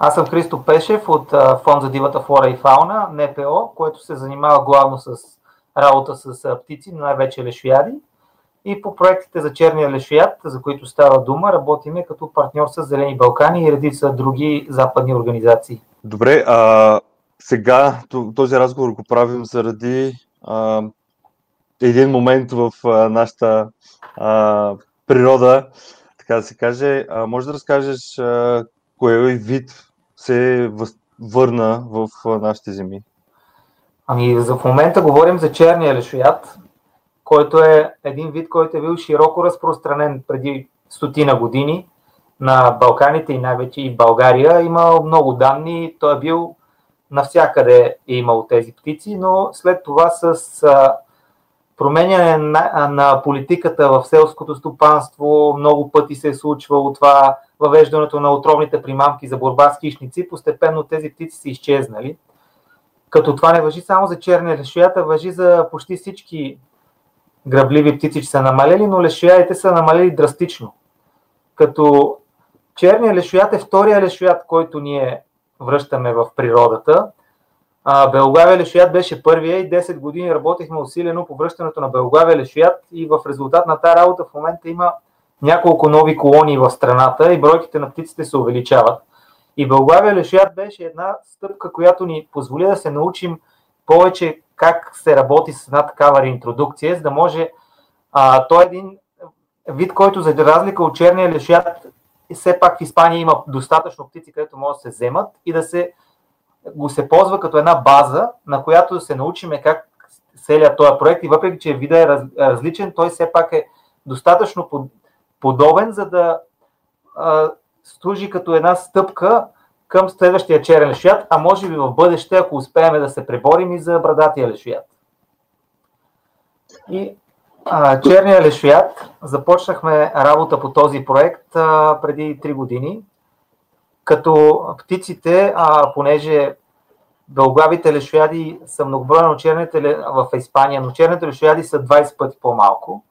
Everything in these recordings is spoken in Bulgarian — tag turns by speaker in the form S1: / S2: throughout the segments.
S1: Аз съм Христо Пешев от Фонд за дивата флора и фауна, НПО, което се занимава главно с работа с птици, най-вече лешояди. И по проектите за черния лешояд, за които става дума, работиме като партньор с Зелени Балкани и редица други западни организации.
S2: Добре, а сега този разговор го правим заради а, един момент в а, нашата а, природа, така да се каже. А, може да разкажеш а, кой вид се върна в нашите земи?
S1: Ами, за в момента говорим за черния лешоят, който е един вид, който е бил широко разпространен преди стотина години на Балканите и най-вече и България. Има много данни, той е бил навсякъде е имал тези птици, но след това с променяне на, на политиката в селското стопанство, много пъти се е случвало това, въвеждането на отровните примамки за борба с хищници, постепенно тези птици са изчезнали. Като това не въжи само за черния лешоята, въжи за почти всички грабливи птици, че са намалели, но лешоядите са намалели драстично. Като черния лешоят е втория лешоят, който ние връщаме в природата. Белгавия лешоят беше първия и 10 години работихме усилено по връщането на Белгавия лешоят и в резултат на тази работа в момента има няколко нови колонии в страната и бройките на птиците се увеличават. И Белгавия лешоят беше една стъпка, която ни позволи да се научим повече как се работи с една такава реинтродукция, за да може а, той е един вид, който за разлика от черния лешоят все пак в Испания има достатъчно птици, където могат да се вземат и да се го се ползва като една база, на която да се научиме как селя този проект и въпреки, че вида е раз, различен, той все пак е достатъчно подобен, за да а, служи като една стъпка към следващия черен лешоят, а може би в бъдеще, ако успеем да се преборим и за брадатия лешоят. И а, черния лешоят, започнахме работа по този проект а, преди 3 години, като птиците, а, понеже дългавите лешояди са многобройно черните в Испания, но черните лешояди са 20 пъти по-малко.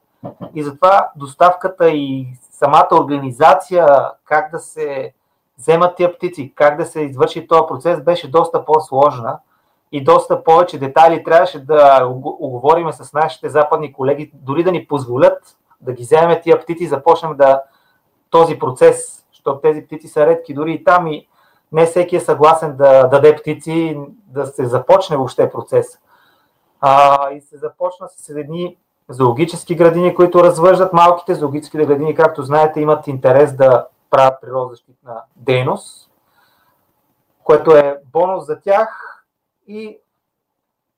S1: И затова доставката и самата организация, как да се вземат тия птици, как да се извърши този процес, беше доста по-сложна и доста повече детайли трябваше да оговориме с нашите западни колеги, дори да ни позволят да ги вземем тия птици и започнем да този процес, защото тези птици са редки дори и там и не всеки е съгласен да даде птици, да се започне въобще процес. А, и се започна с едни зоологически градини, които развържат малките зоологически градини, както знаете, имат интерес да правят природозащитна дейност, което е бонус за тях и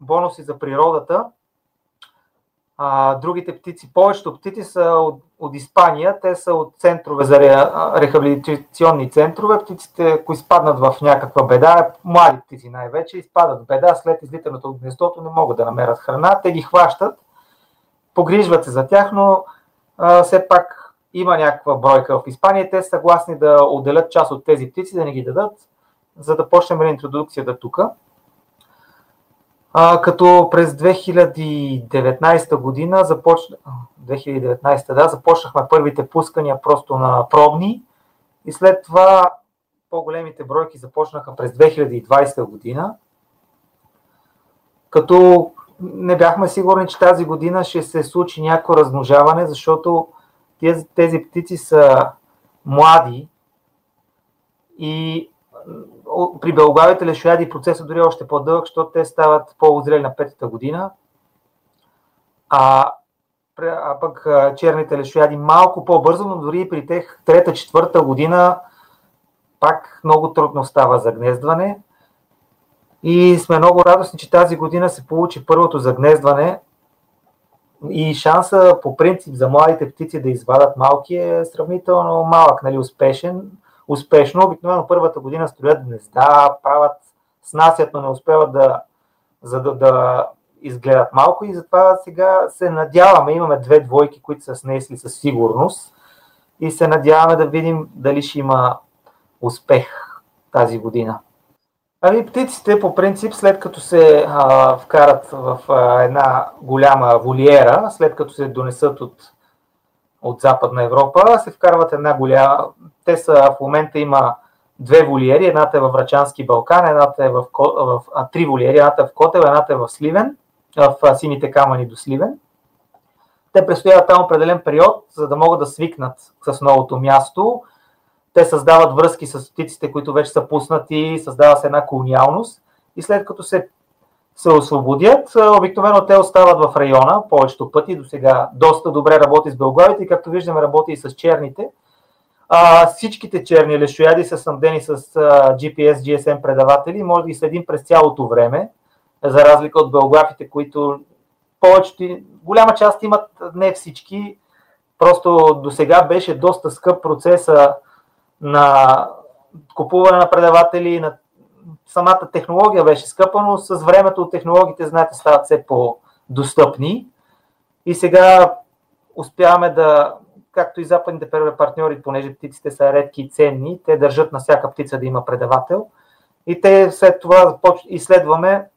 S1: бонуси за природата. А, другите птици, повечето птици са от, от Испания, те са от центрове за рехабилитационни центрове. Птиците, ако изпаднат в някаква беда, млади птици най-вече, изпадат в беда след излитането от гнездото, не могат да намерят храна, те ги хващат, погрижват се за тях, но а, все пак има някаква бройка в Испания. Те са съгласни да отделят част от тези птици, да не ги дадат, за да почнем реинтродукцията тук. Като през 2019 година започна, 2019, да, започнахме първите пускания просто на пробни и след това по-големите бройки започнаха през 2020 година. Като не бяхме сигурни, че тази година ще се случи някакво размножаване, защото тези, тези птици са млади и при белогавите лешояди процесът дори е още по-дълъг, защото те стават по-озрели на петата година. А, а пък черните лешояди малко по-бързо, но дори при тех трета-четвърта година пак много трудно става загнездване. И сме много радостни, че тази година се получи първото загнездване и шанса по принцип за младите птици да извадат малки е сравнително малък, нали, успешен успешно. Обикновено първата година строят гнезда, правят, снасят, но не успяват да, за да, да изгледат малко и затова сега се надяваме, имаме две двойки, които са снесли със сигурност и се надяваме да видим дали ще има успех тази година. Ами птиците по принцип, след като се а, вкарат в а, една голяма волиера, след като се донесат от от Западна Европа, се вкарват една голяма. Те са в момента има две волиери, едната е в Врачански Балкан, едната е в, в а, три волиери, едната е в Котел, едната е в Сливен, в а, сините камъни до Сливен. Те престояват там определен период, за да могат да свикнат с новото място. Те създават връзки с птиците, които вече са пуснати, създава се една колониалност и след като се, се освободят, обикновено те остават в района повечето пъти. До сега доста добре работи с белглавите и както виждаме работи и с черните. А, всичките черни лешояди са снабдени с а, GPS, GSM предаватели. Може да ги следим през цялото време, за разлика от белглавите, които повечето, голяма част имат, не всички. Просто до сега беше доста скъп процеса на купуване на предаватели, на самата технология беше скъпа, но с времето технологиите, знаете, стават все по-достъпни. И сега успяваме да, както и западните партньори, понеже птиците са редки и ценни, те държат на всяка птица да има предавател. И те след това изследваме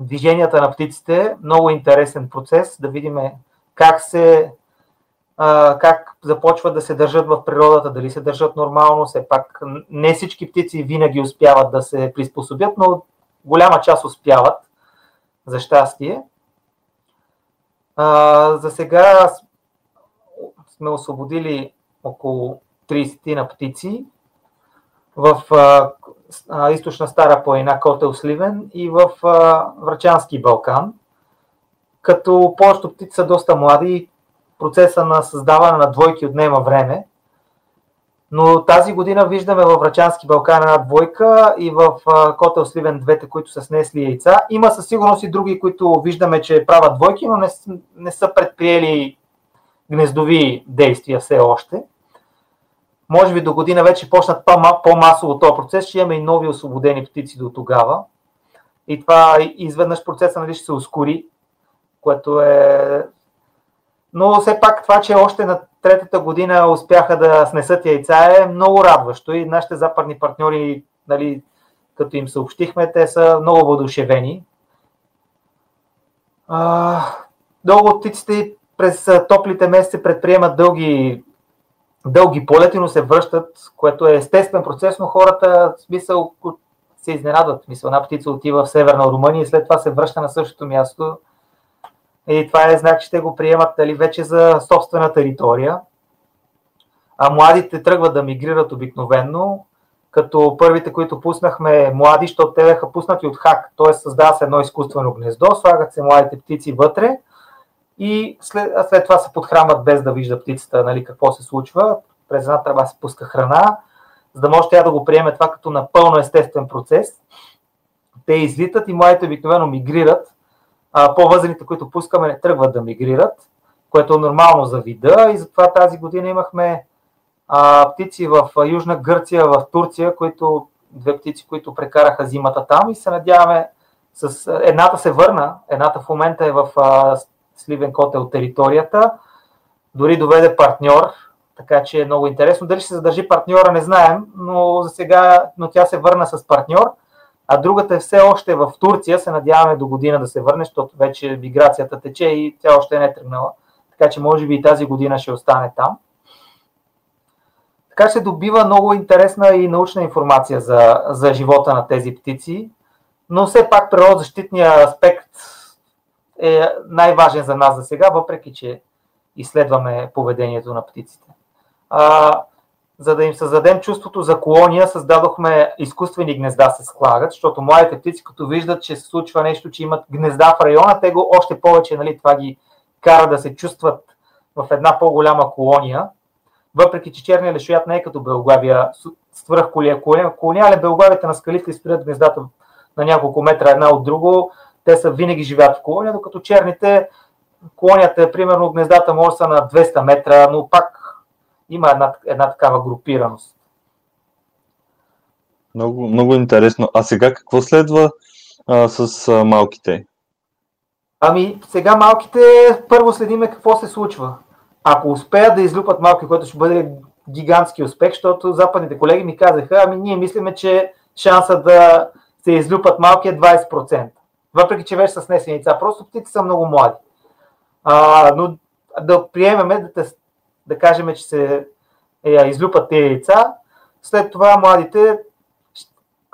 S1: движенията на птиците. Много интересен процес да видим как се как започват да се държат в природата, дали се държат нормално. Все пак не всички птици винаги успяват да се приспособят, но голяма част успяват, за щастие. За сега сме освободили около 30 на птици в източна Стара планина Котел Сливен и в Врачански Балкан. Като повечето птици са доста млади процеса на създаване на двойки отнема време. Но тази година виждаме във Врачански Балкан една двойка и в Котел Сливен двете, които са снесли яйца. Има със сигурност и други, които виждаме, че правят двойки, но не, не са предприели гнездови действия все още. Може би до година вече почнат по-масово този процес, ще имаме и нови освободени птици до тогава. И това изведнъж процеса нали, ще се ускори, което е но все пак това, че още на третата година успяха да снесат яйца е много радващо и нашите западни партньори, нали, като им съобщихме, те са много въодушевени. Много птиците през топлите месеци предприемат дълги, дълги полети, но се връщат, което е естествен процес, но хората в смисъл се изненадват. Мисля, една птица отива в Северна Румъния и след това се връща на същото място и това е знак, че те го приемат нали, вече за собствена територия. А младите тръгват да мигрират обикновенно, като първите, които пуснахме млади, защото те бяха пуснати от хак, т.е. създава се едно изкуствено гнездо, слагат се младите птици вътре и след, след това се подхранват без да вижда птицата нали, какво се случва. През една тръба се пуска храна, за да може тя да го приеме това като напълно естествен процес. Те излитат и младите обикновено мигрират по-възрастните, които пускаме, не тръгват да мигрират, което е нормално за вида. И затова тази година имахме а, птици в Южна Гърция, в Турция, които, две птици, които прекараха зимата там и се надяваме с... Едната се върна, едната в момента е в а, Сливен котел територията, дори доведе партньор, така че е много интересно. Дали ще се задържи партньора, не знаем, но за сега, но тя се върна с партньор а другата е все още в Турция. Се надяваме до година да се върне, защото вече миграцията тече и тя още не е тръгнала. Така че може би и тази година ще остане там. Така се добива много интересна и научна информация за, за живота на тези птици, но все пак природозащитният аспект е най-важен за нас за сега, въпреки че изследваме поведението на птиците. А, за да им създадем чувството за колония, създадохме изкуствени гнезда се склагат, защото младите птици, като виждат, че се случва нещо, че имат гнезда в района, те го още повече, нали, това ги кара да се чувстват в една по-голяма колония. Въпреки, че черният лешоят не е като белглавия свръх колониален, белглавите на скалите изпират гнездата на няколко метра една от друго, те са винаги живеят в колония, докато черните, колонията е примерно гнездата може са на 200 метра, но пак има една, една такава групираност.
S2: Много, много интересно. А сега какво следва а, с а, малките?
S1: Ами, сега малките първо следиме какво се случва. Ако успеят да излюпат малки, което ще бъде гигантски успех, защото западните колеги ми казаха, ами ние мислиме, че шанса да се излюпат малки е 20%. Въпреки, че вече са снесени яйца. Просто птици са много млади. А, но да приемеме, да, да кажем, че се е, излюпат тези яйца. След това младите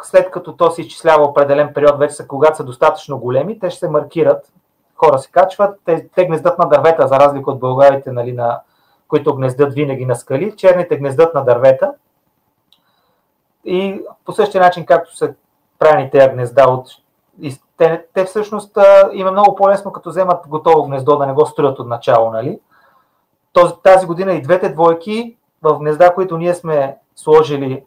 S1: след като то се изчислява определен период, вече са, когато са достатъчно големи, те ще се маркират. Хора се качват, те, те гнездат на дървета, за разлика от българите, нали, на, които гнездат винаги на скали. Черните гнездат на дървета. И по същия начин, както са правени тези гнезда от те, те всъщност има много по-лесно, като вземат готово гнездо, да не го строят от начало. Нали? Този, тази година и двете двойки в гнезда, които ние сме сложили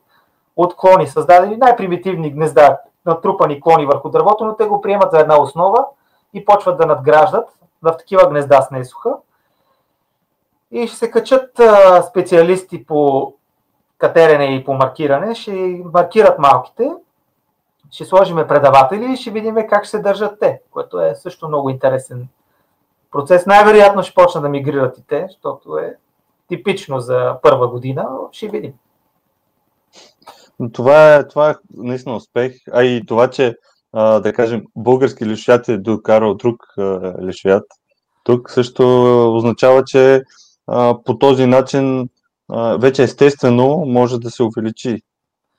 S1: от клони, създадени най-примитивни гнезда, натрупани клони върху дървото, но те го приемат за една основа и почват да надграждат. В такива гнезда с несуха. И ще се качат специалисти по катерене и по маркиране, ще маркират малките. Ще сложиме предаватели и ще видим как ще се държат те, което е също много интересен процес. Най-вероятно ще почна да мигрират и те, защото е типично за първа година, но ще видим.
S2: Това е, това е наистина успех, а и това, че а, да кажем, български лишоят е докарал друг а, лишоят, тук също означава, че а, по този начин а, вече естествено може да се увеличи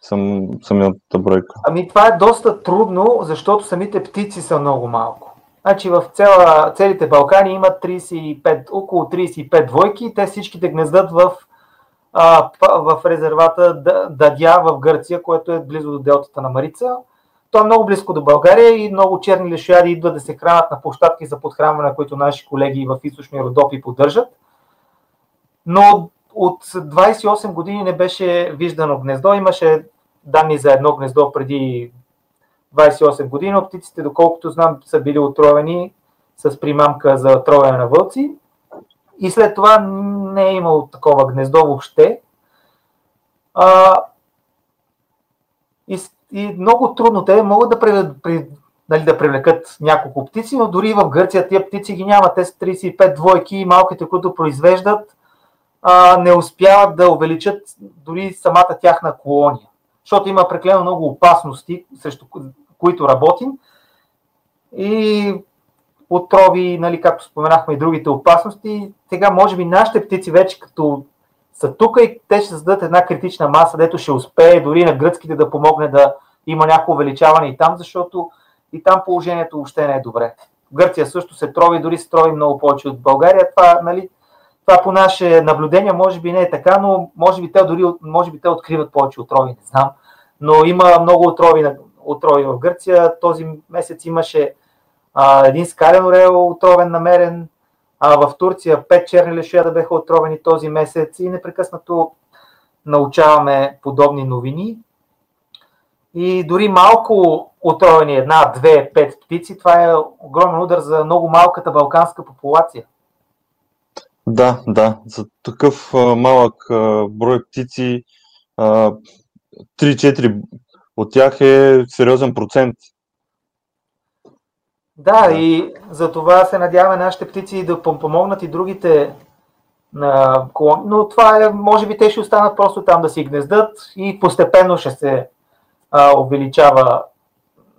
S2: сам, самата бройка?
S1: Ами това е доста трудно, защото самите птици са много малко. Значи в цяла, целите Балкани имат 35, около 35 двойки и те всичките гнездат в, а, в резервата Дадя в Гърция, което е близо до делтата на Марица. То е много близко до България и много черни лешояди идват да се хранят на площадки за подхранване, които наши колеги в източни Родопи поддържат. Но от 28 години не беше виждано гнездо. Имаше данни за едно гнездо преди 28 години, птиците, доколкото знам, са били отровени с примамка за тровене на вълци. И след това не е имало такова гнездо въобще. А, и, и много трудно. Те могат да, при, при, нали, да привлекат няколко птици, но дори в Гърция тия птици ги няма. Те са 35 двойки и малките, които произвеждат, а, не успяват да увеличат дори самата тяхна колония защото има преклено много опасности, срещу които работим. И отрови, нали, както споменахме и другите опасности. Сега, може би, нашите птици вече като са тук и те ще създадат една критична маса, дето ще успее дори на гръцките да помогне да има някакво увеличаване и там, защото и там положението въобще не е добре. Гърция също се трови, дори се трови много повече от България. Това, нали, това по наше наблюдение може би не е така, но може би те, дори, може би те откриват повече отрови, не знам. Но има много отрови, отрови в Гърция. Този месец имаше а, един скален орел отровен намерен, а в Турция пет черни лешоя да беха отровени този месец и непрекъснато научаваме подобни новини. И дори малко отровени една, две, пет птици, това е огромен удар за много малката балканска популация.
S2: Да, да. За такъв а, малък а, брой птици, а, 3-4 от тях е сериозен процент.
S1: Да, и за това се надяваме нашите птици да помогнат и другите на колони. Но това е, може би те ще останат просто там да си гнездат и постепенно ще се а, увеличава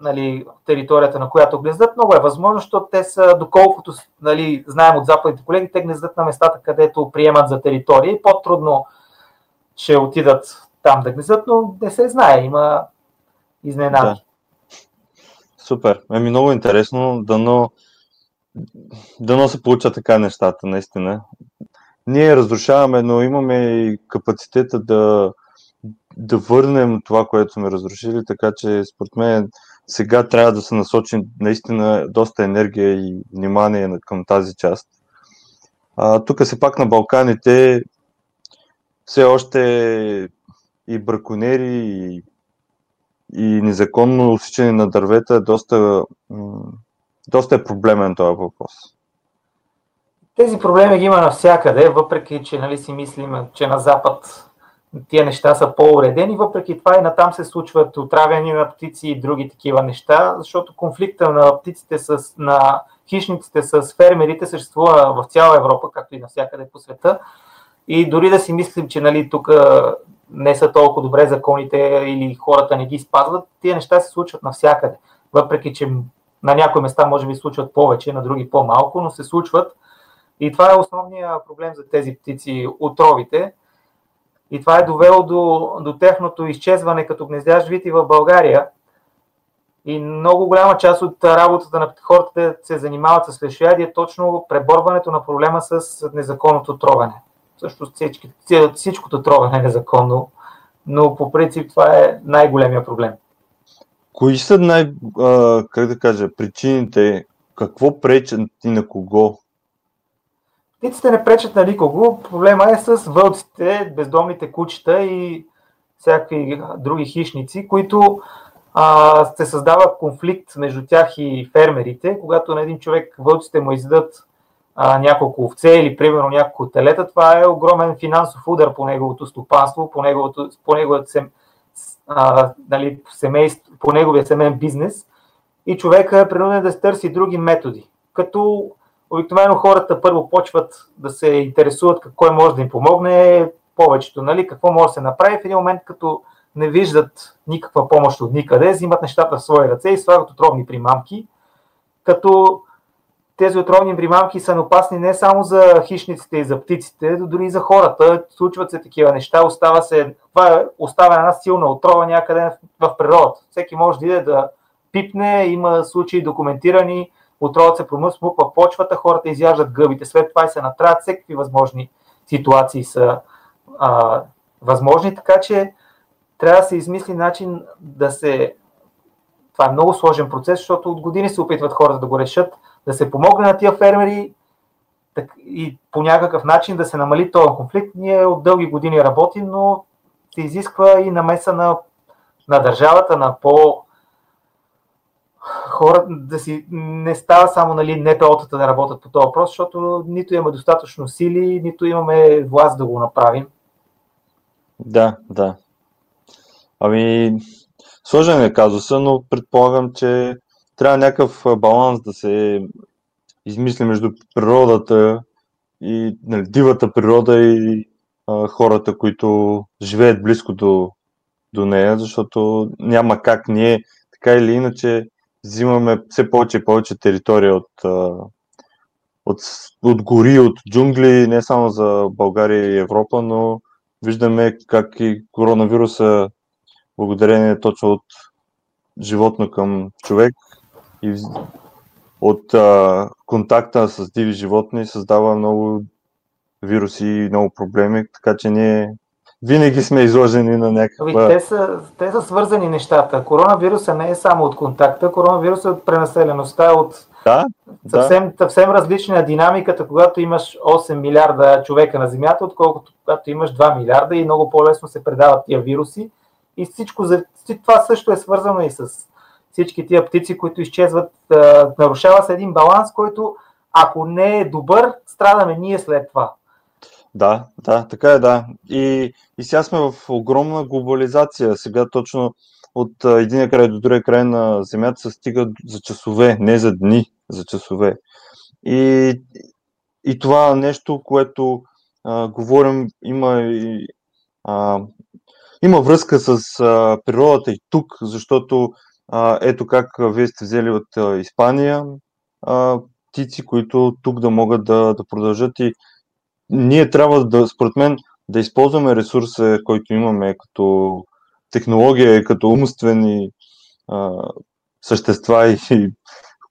S1: нали, територията, на която гнездат, много е възможно, защото те са, доколкото нали, знаем от западните колеги, те гнездат на местата, където приемат за територия и по-трудно ще отидат там да гнездат, но не се знае, има изненади. Да.
S2: Супер. Еми много интересно, дано, дано се получат така нещата, наистина. Ние разрушаваме, но имаме и капацитета да, да върнем това, което сме разрушили, така че според мен сега трябва да се насочи наистина доста енергия и внимание към тази част. А, тук се пак на Балканите все още и браконери, и, и незаконно усичане на дървета е доста, доста е проблемен този въпрос.
S1: Тези проблеми ги има навсякъде, въпреки че нали, си мислим, че на Запад тия неща са по-уредени, въпреки това и натам се случват отравяни на птици и други такива неща, защото конфликта на птиците с, на хищниците с фермерите съществува в цяла Европа, както и навсякъде по света. И дори да си мислим, че нали, тук не са толкова добре законите или хората не ги спазват, тия неща се случват навсякъде. Въпреки, че на някои места може би случват повече, на други по-малко, но се случват. И това е основният проблем за тези птици, отровите. И това е довело до, до техното изчезване като гнездящ вид и в България. И много голяма част от работата на хората се занимават с лешояди е точно преборването на проблема с незаконното трогане. Също всички, всичкото трогане е незаконно, но по принцип това е най-големия проблем.
S2: Кои са най, а, как да кажа, причините, какво пречат и на кого?
S1: Птиците не пречат на никого. Проблема е с вълците, бездомните кучета и всякакви други хищници, които а, се създава конфликт между тях и фермерите, когато на един човек вълците му издадат а, няколко овце или примерно няколко телета, това е огромен финансов удар по неговото стопанство, по, неговото, по, неговото сем, а, нали, семейство, по неговия семейен бизнес и човека е принуден да се търси други методи. Като обикновено хората първо почват да се интересуват какво може да им помогне, повечето, нали, какво може да се направи. В един момент, като не виждат никаква помощ от никъде, взимат нещата в свои ръце и слагат отровни примамки, като тези отровни примамки са опасни не само за хищниците и за птиците, но дори и за хората. Случват се такива неща, остава се, това е остава една силна отрова някъде в природата. Всеки може да иде да пипне, има случаи документирани, отровът се промъква почвата, хората изяждат гъбите, след това и се натраят, всеки възможни ситуации са а, възможни, така че трябва да се измисли начин да се. Това е много сложен процес, защото от години се опитват хората да го решат, да се помогне на тия фермери и по някакъв начин да се намали този конфликт. Ние от дълги години работим, но се изисква и намеса на, на държавата, на по хора да си не става само нали, НПО-тата да работят по този въпрос, защото нито имаме достатъчно сили, нито имаме власт да го направим.
S2: Да, да. Ами, сложен е казуса, но предполагам, че трябва някакъв баланс да се измисли между природата и нали, дивата природа и а, хората, които живеят близко до, до нея, защото няма как. Ние така или иначе взимаме все повече и повече територия от, от, от гори, от джунгли, не само за България и Европа, но виждаме как и коронавируса, благодарение точно от животно към човек и от а, контакта с диви животни създава много вируси и много проблеми, така че ние винаги сме изложени на някаква...
S1: Ами, те, са, те са свързани нещата. Коронавируса не е само от контакта, коронавируса е от пренаселеността, от
S2: да,
S1: съвсем, да. съвсем различна е динамиката, когато имаш 8 милиарда човека на Земята, отколкото когато имаш 2 милиарда и много по-лесно се предават тия вируси. И всичко, това също е свързано и с всички тия птици, които изчезват. Нарушава се един баланс, който ако не е добър, страдаме ние след това.
S2: Да, да, така е, да. И, и сега сме в огромна глобализация. Сега точно от единия край до другия край на Земята се стига за часове, не за дни, за часове. И, и това нещо, което а, говорим, има и а, има връзка с а, природата и тук, защото ето как вие сте взели от Испания птици, които тук да могат да, да продължат и ние трябва да, според мен, да използваме ресурса, който имаме като технология като умствени а, същества, и,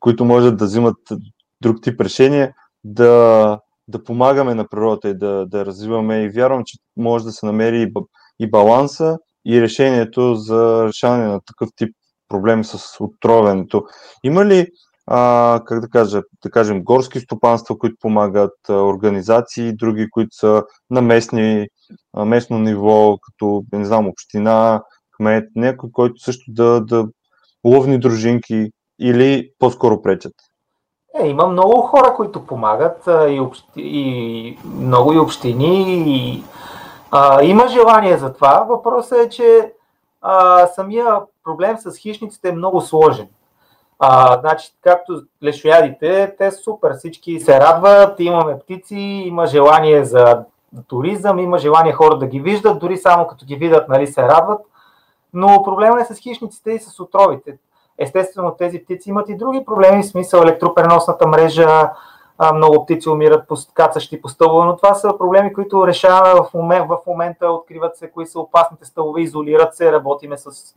S2: които можат да взимат друг тип решения, да, да помагаме на природата и да, да развиваме. И вярвам, че може да се намери и баланса, и решението за решаване на такъв тип проблеми с отровенето. Има ли а, как да кажа, да кажем, горски стопанства, които помагат, организации, други, които са на местни, местно ниво, като, не знам, община, кмет, някой, който също да, да ловни дружинки или по-скоро пречат?
S1: Е, има много хора, които помагат и, общи, и много и общини. И, а, има желание за това. Въпросът е, че а, самия проблем с хищниците е много сложен. А, значи, както лешоядите, те супер, всички се радват, имаме птици, има желание за туризъм, има желание хора да ги виждат, дори само като ги видят, нали, се радват. Но проблема е с хищниците и с отровите. Естествено, тези птици имат и други проблеми, в смисъл електропреносната мрежа, много птици умират кацащи по стълбове, но това са проблеми, които решаваме в, момент, в момента, откриват се кои са опасните стълбове, изолират се, работиме с,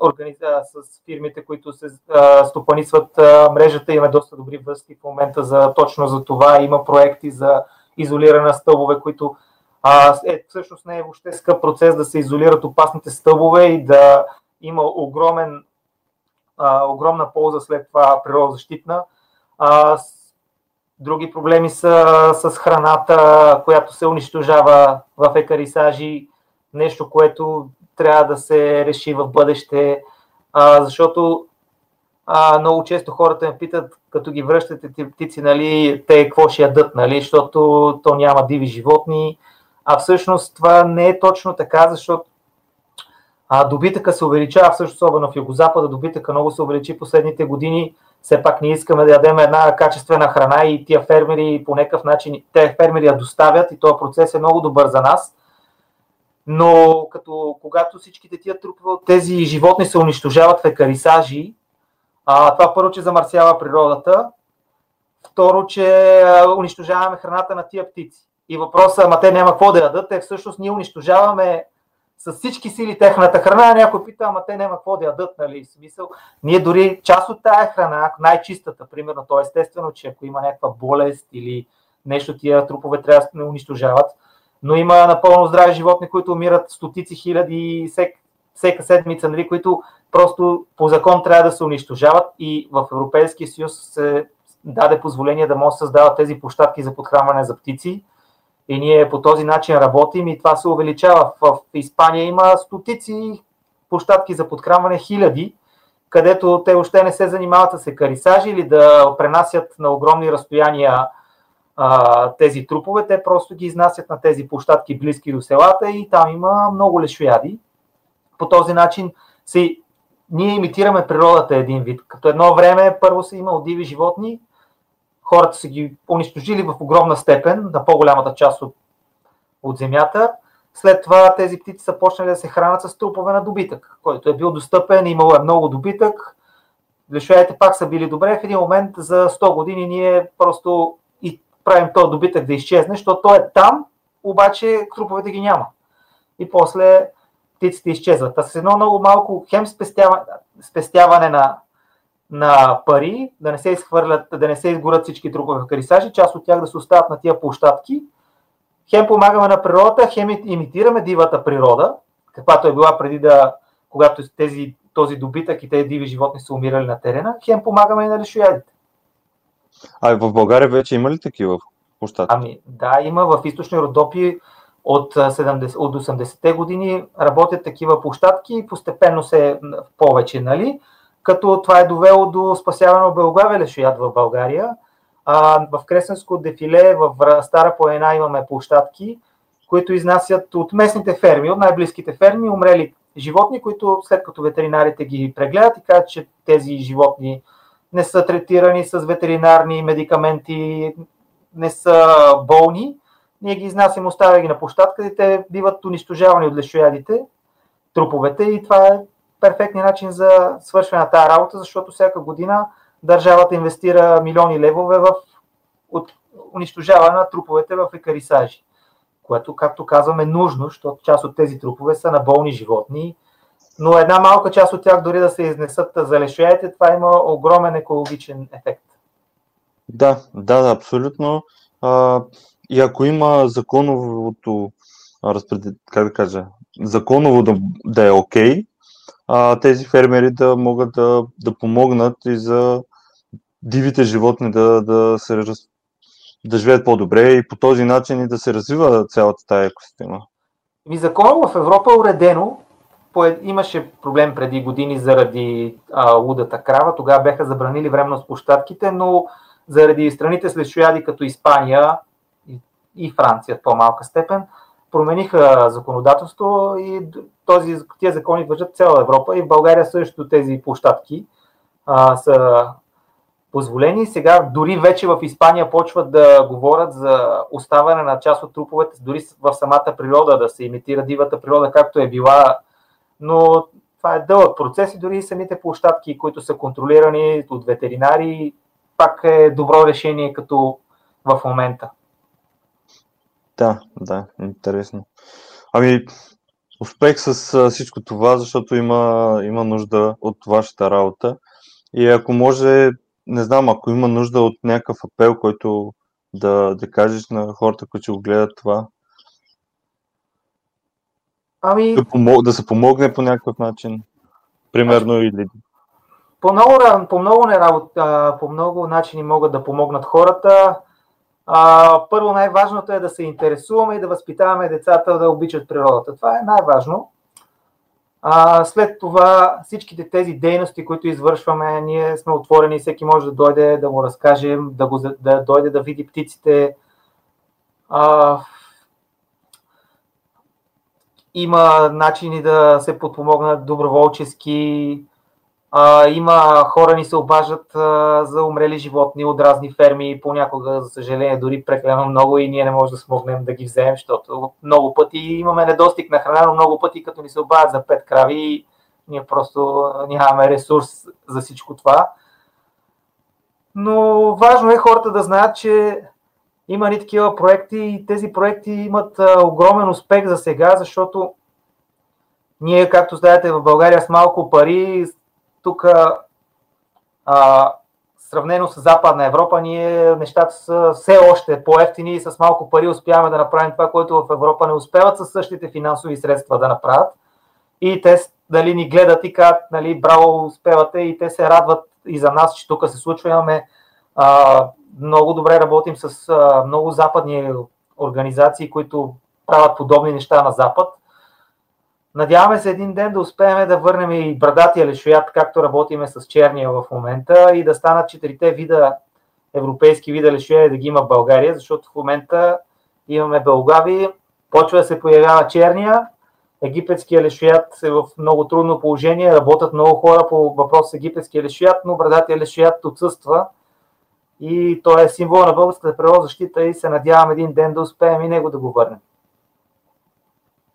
S1: органи... с фирмите, които се а, стопанисват мрежата, имаме доста добри връзки в момента за точно за това, има проекти за изолиране на стълбове, които а, е, всъщност не е въобще скъп процес да се изолират опасните стълбове и да има огромен, а, огромна полза след това природозащитна. А, Други проблеми са с храната, която се унищожава в екарисажи, нещо, което трябва да се реши в бъдеще, а, защото а, много често хората ме питат, като ги връщате ти птици, нали, те какво ще ядат, нали, защото то няма диви животни, а всъщност това не е точно така, защото а, добитъка се увеличава, всъщност особено в Югозапада, добитъка много се увеличи последните години, все пак ние искаме да ядем една качествена храна и тия фермери по някакъв начин, те фермери я доставят и този процес е много добър за нас. Но като когато всичките тия трупове от тези животни се унищожават в екарисажи, а, това първо, че замърсява природата, второ, че унищожаваме храната на тия птици. И въпросът, ама те няма какво да ядат, е всъщност ние унищожаваме с всички сили техната храна, някой пита, ама те няма какво да ядат, нали? Смисъл. Ние дори част от тая храна, най-чистата, примерно, то е естествено, че ако има някаква болест или нещо, тия трупове трябва да се унищожават, но има напълно здрави животни, които умират стотици хиляди всек, всека седмица, нали, които просто по закон трябва да се унищожават и в Европейския съюз се даде позволение да може да създават тези площадки за подхранване за птици и ние по този начин работим и това се увеличава. В Испания има стотици площадки за подхранване, хиляди, където те още не се занимават с екарисажи или да пренасят на огромни разстояния а, тези трупове, те просто ги изнасят на тези площадки близки до селата и там има много лешояди. По този начин си, ние имитираме природата един вид. Като едно време първо са имало диви животни, хората са ги унищожили в огромна степен на по-голямата част от, от земята. След това тези птици са почнали да се хранят с трупове на добитък, който е бил достъпен, имало е много добитък. Лешоядите пак са били добре. В един момент за 100 години ние просто и правим този добитък да изчезне, защото той е там, обаче труповете ги няма. И после птиците изчезват. А с едно много малко хем спестяване, спестяване на на пари, да не се изхвърлят, да не се изгорят всички в карисажи, част от тях да се остават на тия площадки. Хем помагаме на природата, хем имитираме дивата природа, каквато е била преди да, когато тези, този добитък и тези диви животни са умирали на терена, хем помагаме и на лешоядите.
S2: А в България вече има ли такива площадки?
S1: Ами да, има в източни Родопи от, 70, от 80-те години работят такива площадки и постепенно се повече, нали? Като това е довело до спасяване на белгавеле шоят в България. А, в Кресенско дефиле, в Стара планина имаме площадки, които изнасят от местните ферми, от най-близките ферми, умрели животни, които след като ветеринарите ги прегледат и казват, че тези животни не са третирани с ветеринарни медикаменти, не са болни, ние ги изнасяме, оставя ги на площадка и те биват унищожавани от лешоядите, труповете и това е перфектният начин за свършване на тази работа, защото всяка година държавата инвестира милиони левове в от унищожаване на труповете в екарисажи, което, както казваме, е нужно, защото част от тези трупове са на болни животни, но една малка част от тях дори да се изнесат за лешоядите, това има огромен екологичен ефект.
S2: Да, да, да абсолютно. А, и ако има законовото, как да кажа, законово да, да е окей, okay, а, тези фермери да могат да, да помогнат и за дивите животни да, да се да живеят по-добре и по този начин и да се развива цялата тая екосистема.
S1: Ми законно в Европа е уредено. Имаше проблем преди години заради а, лудата крава. Тогава бяха забранили временно с площадките, но заради страните след шояди като Испания и Франция в по-малка степен, промениха законодателство и този, тия закони въжат цяла Европа и в България също тези площадки а, са позволени. Сега дори вече в Испания почват да говорят за оставане на част от труповете, дори в самата природа, да се имитира дивата природа, както е била. Но това е дълъг процес и дори самите площадки, които са контролирани от ветеринари, пак е добро решение като в момента.
S2: Да, да, интересно. Ами, успех с всичко това, защото има, има нужда от вашата работа. И ако може, не знам, ако има нужда от някакъв апел, който да, да кажеш на хората, които го гледат това,
S1: Ами...
S2: Да, помог, да се помогне по някакъв начин. Примерно или...
S1: По много, по много, не работа, по много начини могат да помогнат хората. Първо най-важното е да се интересуваме и да възпитаваме децата да обичат природата. Това е най-важно. А, след това всичките тези дейности, които извършваме, ние сме отворени, всеки може да дойде да му разкажем, да, го, да дойде да види птиците. А, има начини да се подпомогнат доброволчески. А, има хора ни се обаждат а, за умрели животни от разни ферми, понякога, за съжаление, дори прекалено много и ние не можем да смогнем да ги вземем, защото много пъти имаме недостиг на храна, но много пъти, като ни се обадят за пет крави, ние просто нямаме ресурс за всичко това. Но важно е хората да знаят, че има ни такива проекти и тези проекти имат а, огромен успех за сега, защото ние, както знаете, в България с малко пари, тук а, сравнено с Западна Европа, ние нещата са все още по-ефтини и с малко пари успяваме да направим това, което в Европа не успеват със същите финансови средства да направят. И те дали ни гледат и казват, нали, браво, успевате и те се радват и за нас, че тук се случва. Имаме а, много добре работим с а, много западни организации, които правят подобни неща на Запад. Надяваме се един ден да успеем да върнем и брадатия лешоят, както работиме с черния в момента и да станат четирите вида, европейски вида лешоя да ги има в България, защото в момента имаме бългави, почва да се появява черния, египетския лешоят е в много трудно положение, работят много хора по въпрос с египетския лешоят, но брадатия лешоят отсъства и той е символ на българската природозащита и се надявам един ден да успеем и него да го върнем.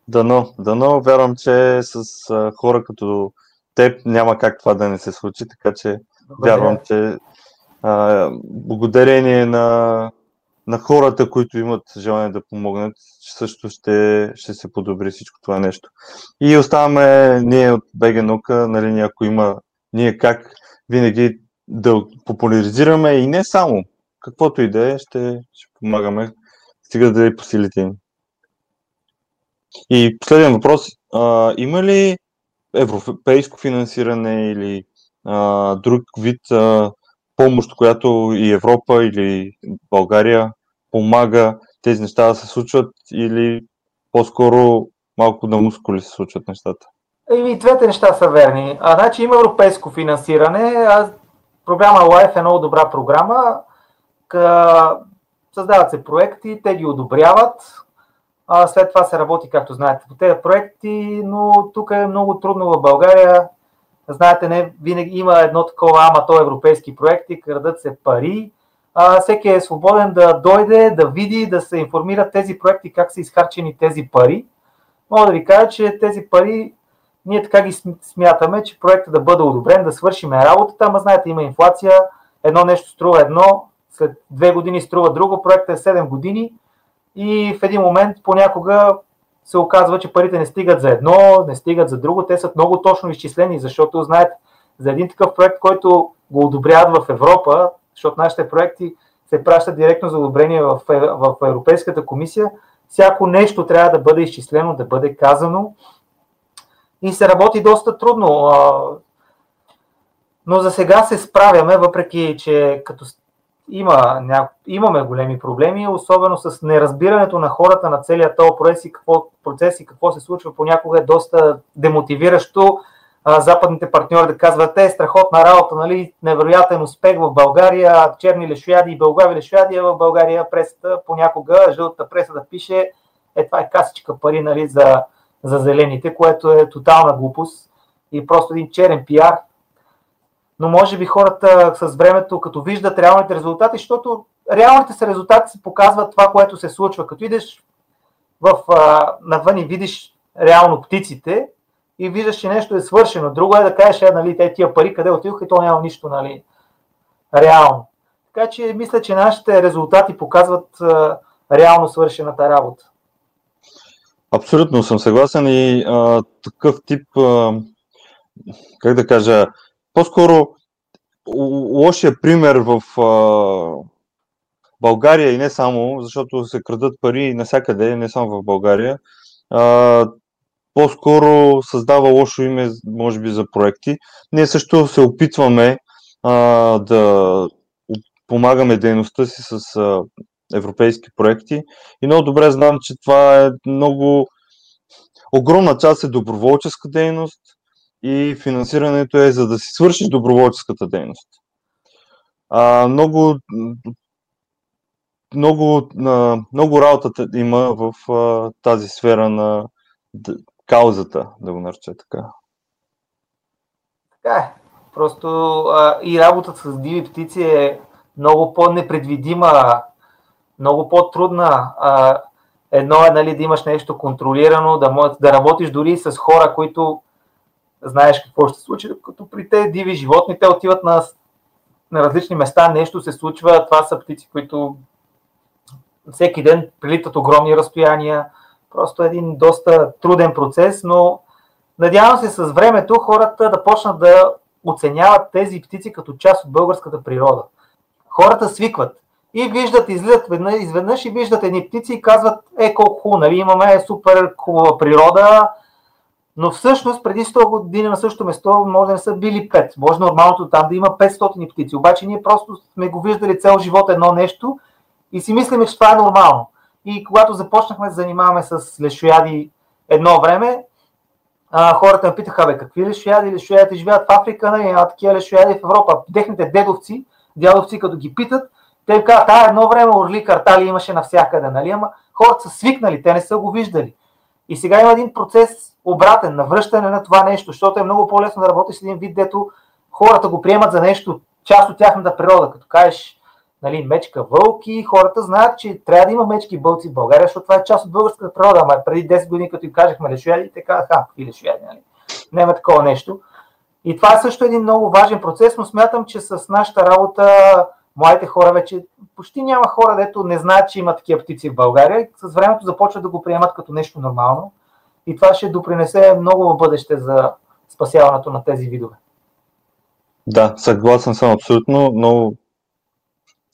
S2: Дано, дано, вярвам, че с а, хора като теб няма как това да не се случи, така че Добре. вярвам, че а, благодарение на, на хората, които имат желание да помогнат, също ще, ще се подобри всичко това нещо. И оставаме ние от БГ Наука, нали, ако има ние как винаги да популяризираме и не само, каквото и да е, ще, ще помагаме, стига да е по силите им. И последен въпрос. А, има ли европейско финансиране или а, друг вид а, помощ, която и Европа или България помага тези неща да се случват или по-скоро малко на мускули се случват нещата?
S1: И двете неща са верни. А, значи има европейско финансиране. А, програма LIFE е много добра програма. Къ... Създават се проекти, те ги одобряват, а, след това се работи, както знаете, по тези проекти, но тук е много трудно в България. Знаете, не винаги има едно такова, ама то европейски проекти, крадат се пари. А, всеки е свободен да дойде, да види, да се информира тези проекти, как са изхарчени тези пари. Мога да ви кажа, че тези пари ние така ги смятаме, че проектът да бъде одобрен, да свършим работата, ама знаете, има инфлация, едно нещо струва едно, след две години струва друго, проектът е 7 години и в един момент понякога се оказва, че парите не стигат за едно, не стигат за друго, те са много точно изчислени, защото знаете, за един такъв проект, който го одобряват в Европа, защото нашите проекти се пращат директно за одобрение в, в Европейската комисия, всяко нещо трябва да бъде изчислено, да бъде казано и се работи доста трудно. Но за сега се справяме, въпреки че като има, ня... имаме големи проблеми, особено с неразбирането на хората на целият този процес и какво, процес и какво се случва понякога е доста демотивиращо. А, западните партньори да казват, е страхотна работа, нали, невероятен успех в България, черни лешояди и бългави лешояди, в България пресата понякога, жълта преса да пише, е това е касичка пари нали, за, за зелените, което е тотална глупост и просто един черен пиар, но може би хората с времето, като виждат реалните резултати, защото реалните са резултати се показват това, което се случва. Като идеш в, а, навън и видиш реално птиците и виждаш, че нещо е свършено. Друго е да кажеш, е, нали, те тия пари къде отидоха и то няма нищо нали, реално. Така че мисля, че нашите резултати показват а, реално свършената работа.
S2: Абсолютно съм съгласен и а, такъв тип, а, как да кажа, по-скоро лошия пример в а, България и не само, защото се крадат пари навсякъде, не само в България, а, по-скоро създава лошо име, може би, за проекти. Ние също се опитваме а, да помагаме дейността си с а, европейски проекти и много добре знам, че това е много огромна част е доброволческа дейност и финансирането е за да си свършиш доброволческата дейност. А, много, много, много работата има в а, тази сфера на каузата, да го нареча така.
S1: Така е. Просто а, и работата с диви птици е много по-непредвидима, много по-трудна. А, едно е нали, да имаш нещо контролирано, да, да работиш дори с хора, които знаеш какво ще се случи, като при те диви животни, те отиват на, на различни места, нещо се случва, това са птици, които всеки ден прилитат огромни разстояния, просто един доста труден процес, но надявам се с времето хората да почнат да оценяват тези птици като част от българската природа. Хората свикват и виждат, излизат изведнъж и виждат едни птици и казват, е колко хубаво, нали, имаме супер хубава природа, но всъщност преди 100 години на същото место може да не са били 5. Може нормалното там да има 500 птици. Обаче ние просто сме го виждали цел живот едно нещо и си мислиме, че това е нормално. И когато започнахме да занимаваме с лешояди едно време, а, хората ме питаха, бе, какви лешояди? Лешоядите живеят в Африка, нали? а такива лешояди в Европа. Техните дедовци, дядовци, като ги питат, те казват, а едно време орли картали имаше навсякъде, нали? Ама хората са свикнали, те не са го виждали. И сега има един процес обратен, на връщане на това нещо, защото е много по-лесно да работиш с един вид, дето хората го приемат за нещо, част от тяхната природа. Като кажеш, нали, мечка вълки, хората знаят, че трябва да има мечки вълци в България, защото това е част от българската природа. Ама преди 10 години, като им кажехме лешояди, те казаха, какви лешояди, нали? Няма такова нещо. И това е също един много важен процес, но смятам, че с нашата работа младите хора вече почти няма хора, дето не знаят, че има такива птици в България и с времето започват да го приемат като нещо нормално. И това ще допринесе много в бъдеще за спасяването на тези видове.
S2: Да, съгласен съм абсолютно. Много,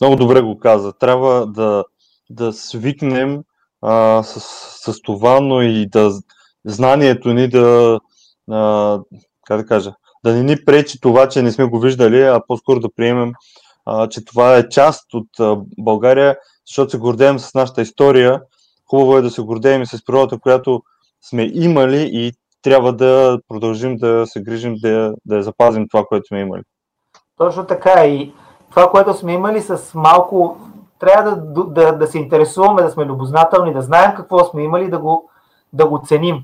S2: много добре го каза. Трябва да, да свикнем а, с, с това, но и да знанието ни да, а, как да кажа, да не ни пречи това, че не сме го виждали, а по-скоро да приемем а, че това е част от а, България, защото се гордеем с нашата история. Хубаво е да се гордеем и с природата, която сме имали и трябва да продължим да се грижим да, да запазим това, което сме имали.
S1: Точно така и това, което сме имали с малко, трябва да, да, да се интересуваме, да сме любознателни, да знаем какво сме имали, да го, да го ценим.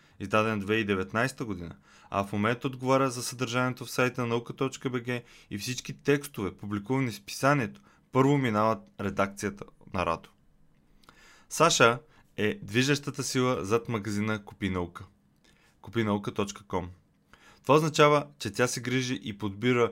S2: издаден 2019 година, а в момента отговаря за съдържанието в сайта наука.бг и всички текстове, публикувани в писанието, първо минават редакцията на Радо. Саша е движещата сила зад магазина Купинаука. Купинаука.com Това означава, че тя се грижи и подбира